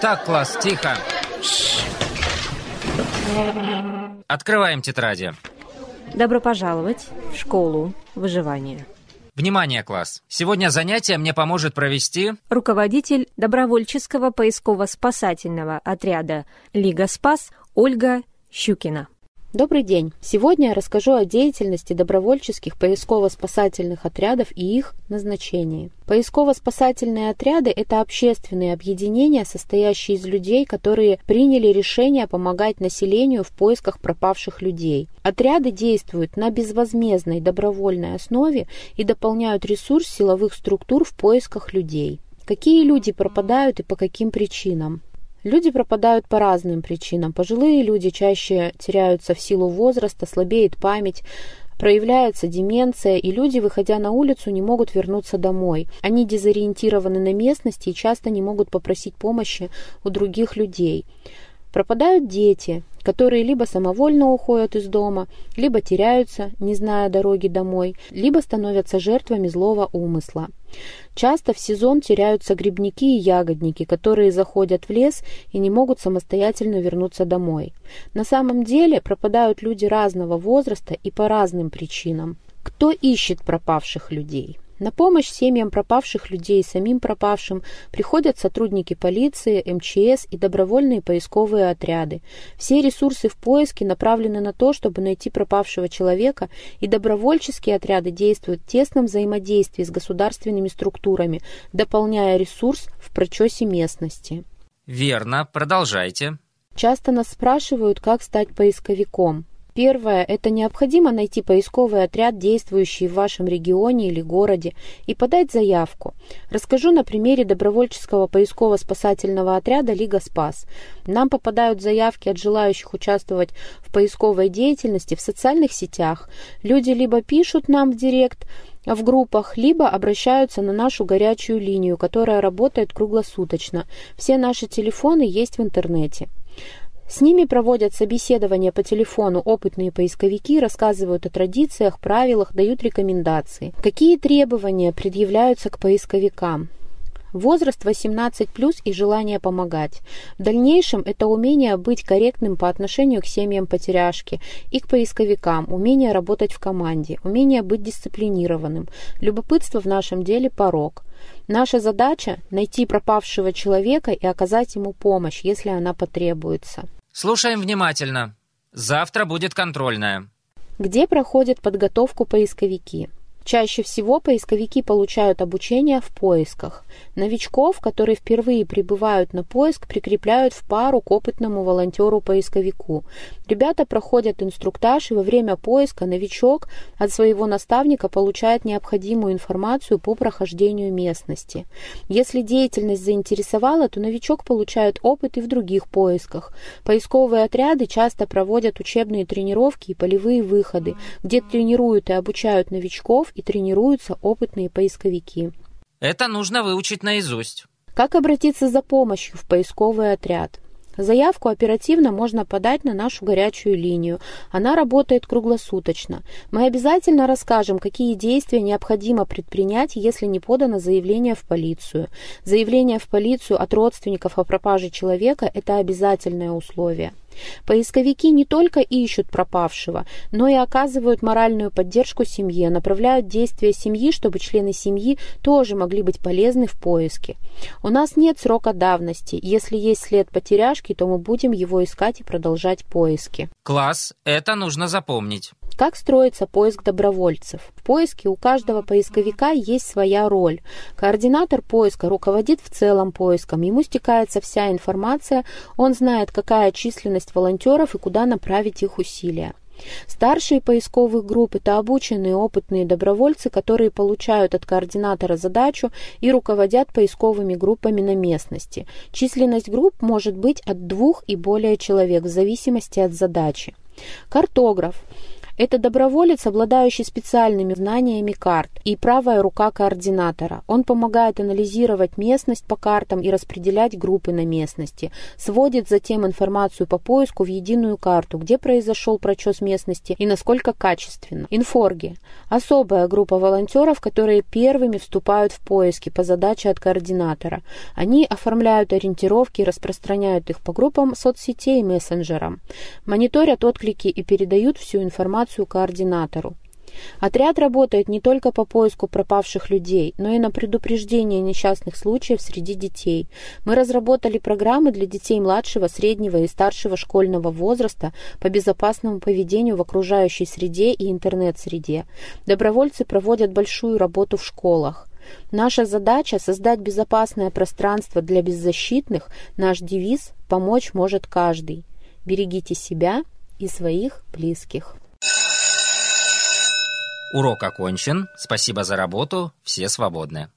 Так, класс, тихо. Открываем тетради. Добро пожаловать в школу выживания. Внимание, класс! Сегодня занятие мне поможет провести Руководитель добровольческого поисково-спасательного отряда «Лига Спас» Ольга Щукина. Добрый день! Сегодня я расскажу о деятельности добровольческих поисково-спасательных отрядов и их назначении. Поисково-спасательные отряды – это общественные объединения, состоящие из людей, которые приняли решение помогать населению в поисках пропавших людей. Отряды действуют на безвозмездной добровольной основе и дополняют ресурс силовых структур в поисках людей. Какие люди пропадают и по каким причинам? Люди пропадают по разным причинам. Пожилые люди чаще теряются в силу возраста, слабеет память, проявляется деменция, и люди, выходя на улицу, не могут вернуться домой. Они дезориентированы на местности и часто не могут попросить помощи у других людей. Пропадают дети, которые либо самовольно уходят из дома, либо теряются, не зная дороги домой, либо становятся жертвами злого умысла. Часто в сезон теряются грибники и ягодники, которые заходят в лес и не могут самостоятельно вернуться домой. На самом деле пропадают люди разного возраста и по разным причинам. Кто ищет пропавших людей? На помощь семьям пропавших людей и самим пропавшим приходят сотрудники полиции, МЧС и добровольные поисковые отряды. Все ресурсы в поиске направлены на то, чтобы найти пропавшего человека, и добровольческие отряды действуют в тесном взаимодействии с государственными структурами, дополняя ресурс в прочесе местности. Верно, продолжайте. Часто нас спрашивают, как стать поисковиком. Первое – это необходимо найти поисковый отряд, действующий в вашем регионе или городе, и подать заявку. Расскажу на примере добровольческого поисково-спасательного отряда «Лига Спас». Нам попадают заявки от желающих участвовать в поисковой деятельности в социальных сетях. Люди либо пишут нам в директ, в группах, либо обращаются на нашу горячую линию, которая работает круглосуточно. Все наши телефоны есть в интернете. С ними проводят собеседования по телефону опытные поисковики, рассказывают о традициях, правилах, дают рекомендации. Какие требования предъявляются к поисковикам? Возраст 18 плюс и желание помогать. В дальнейшем это умение быть корректным по отношению к семьям потеряшки и к поисковикам, умение работать в команде, умение быть дисциплинированным. Любопытство в нашем деле порог. Наша задача – найти пропавшего человека и оказать ему помощь, если она потребуется. Слушаем внимательно. Завтра будет контрольная. Где проходят подготовку поисковики? Чаще всего поисковики получают обучение в поисках. Новичков, которые впервые прибывают на поиск, прикрепляют в пару к опытному волонтеру-поисковику. Ребята проходят инструктаж, и во время поиска новичок от своего наставника получает необходимую информацию по прохождению местности. Если деятельность заинтересовала, то новичок получает опыт и в других поисках. Поисковые отряды часто проводят учебные тренировки и полевые выходы, где тренируют и обучают новичков и тренируются опытные поисковики. Это нужно выучить наизусть. Как обратиться за помощью в поисковый отряд? Заявку оперативно можно подать на нашу горячую линию. Она работает круглосуточно. Мы обязательно расскажем, какие действия необходимо предпринять, если не подано заявление в полицию. Заявление в полицию от родственников о пропаже человека – это обязательное условие. Поисковики не только ищут пропавшего, но и оказывают моральную поддержку семье, направляют действия семьи, чтобы члены семьи тоже могли быть полезны в поиске. У нас нет срока давности. Если есть след потеряшки, то мы будем его искать и продолжать поиски. Класс, это нужно запомнить. Как строится поиск добровольцев? В поиске у каждого поисковика есть своя роль. Координатор поиска руководит в целом поиском, ему стекается вся информация, он знает, какая численность волонтеров и куда направить их усилия. Старшие поисковых групп – это обученные опытные добровольцы, которые получают от координатора задачу и руководят поисковыми группами на местности. Численность групп может быть от двух и более человек в зависимости от задачи. Картограф Это доброволец, обладающий специальными знаниями карт и правая рука координатора. Он помогает анализировать местность по картам и распределять группы на местности, сводит затем информацию по поиску в единую карту, где произошел прочес местности и насколько качественно. Инфорги – особая группа волонтеров, которые первыми вступают в поиски по задаче от координатора. Они оформляют ориентировки и распространяют их по группам соцсетей и мессенджерам, мониторят отклики и передают всю информацию координатору. Отряд работает не только по поиску пропавших людей, но и на предупреждение несчастных случаев среди детей. Мы разработали программы для детей младшего, среднего и старшего школьного возраста по безопасному поведению в окружающей среде и интернет-среде. Добровольцы проводят большую работу в школах. Наша задача – создать безопасное пространство для беззащитных. Наш девиз – помочь может каждый. Берегите себя и своих близких. Урок окончен. Спасибо за работу. Все свободны.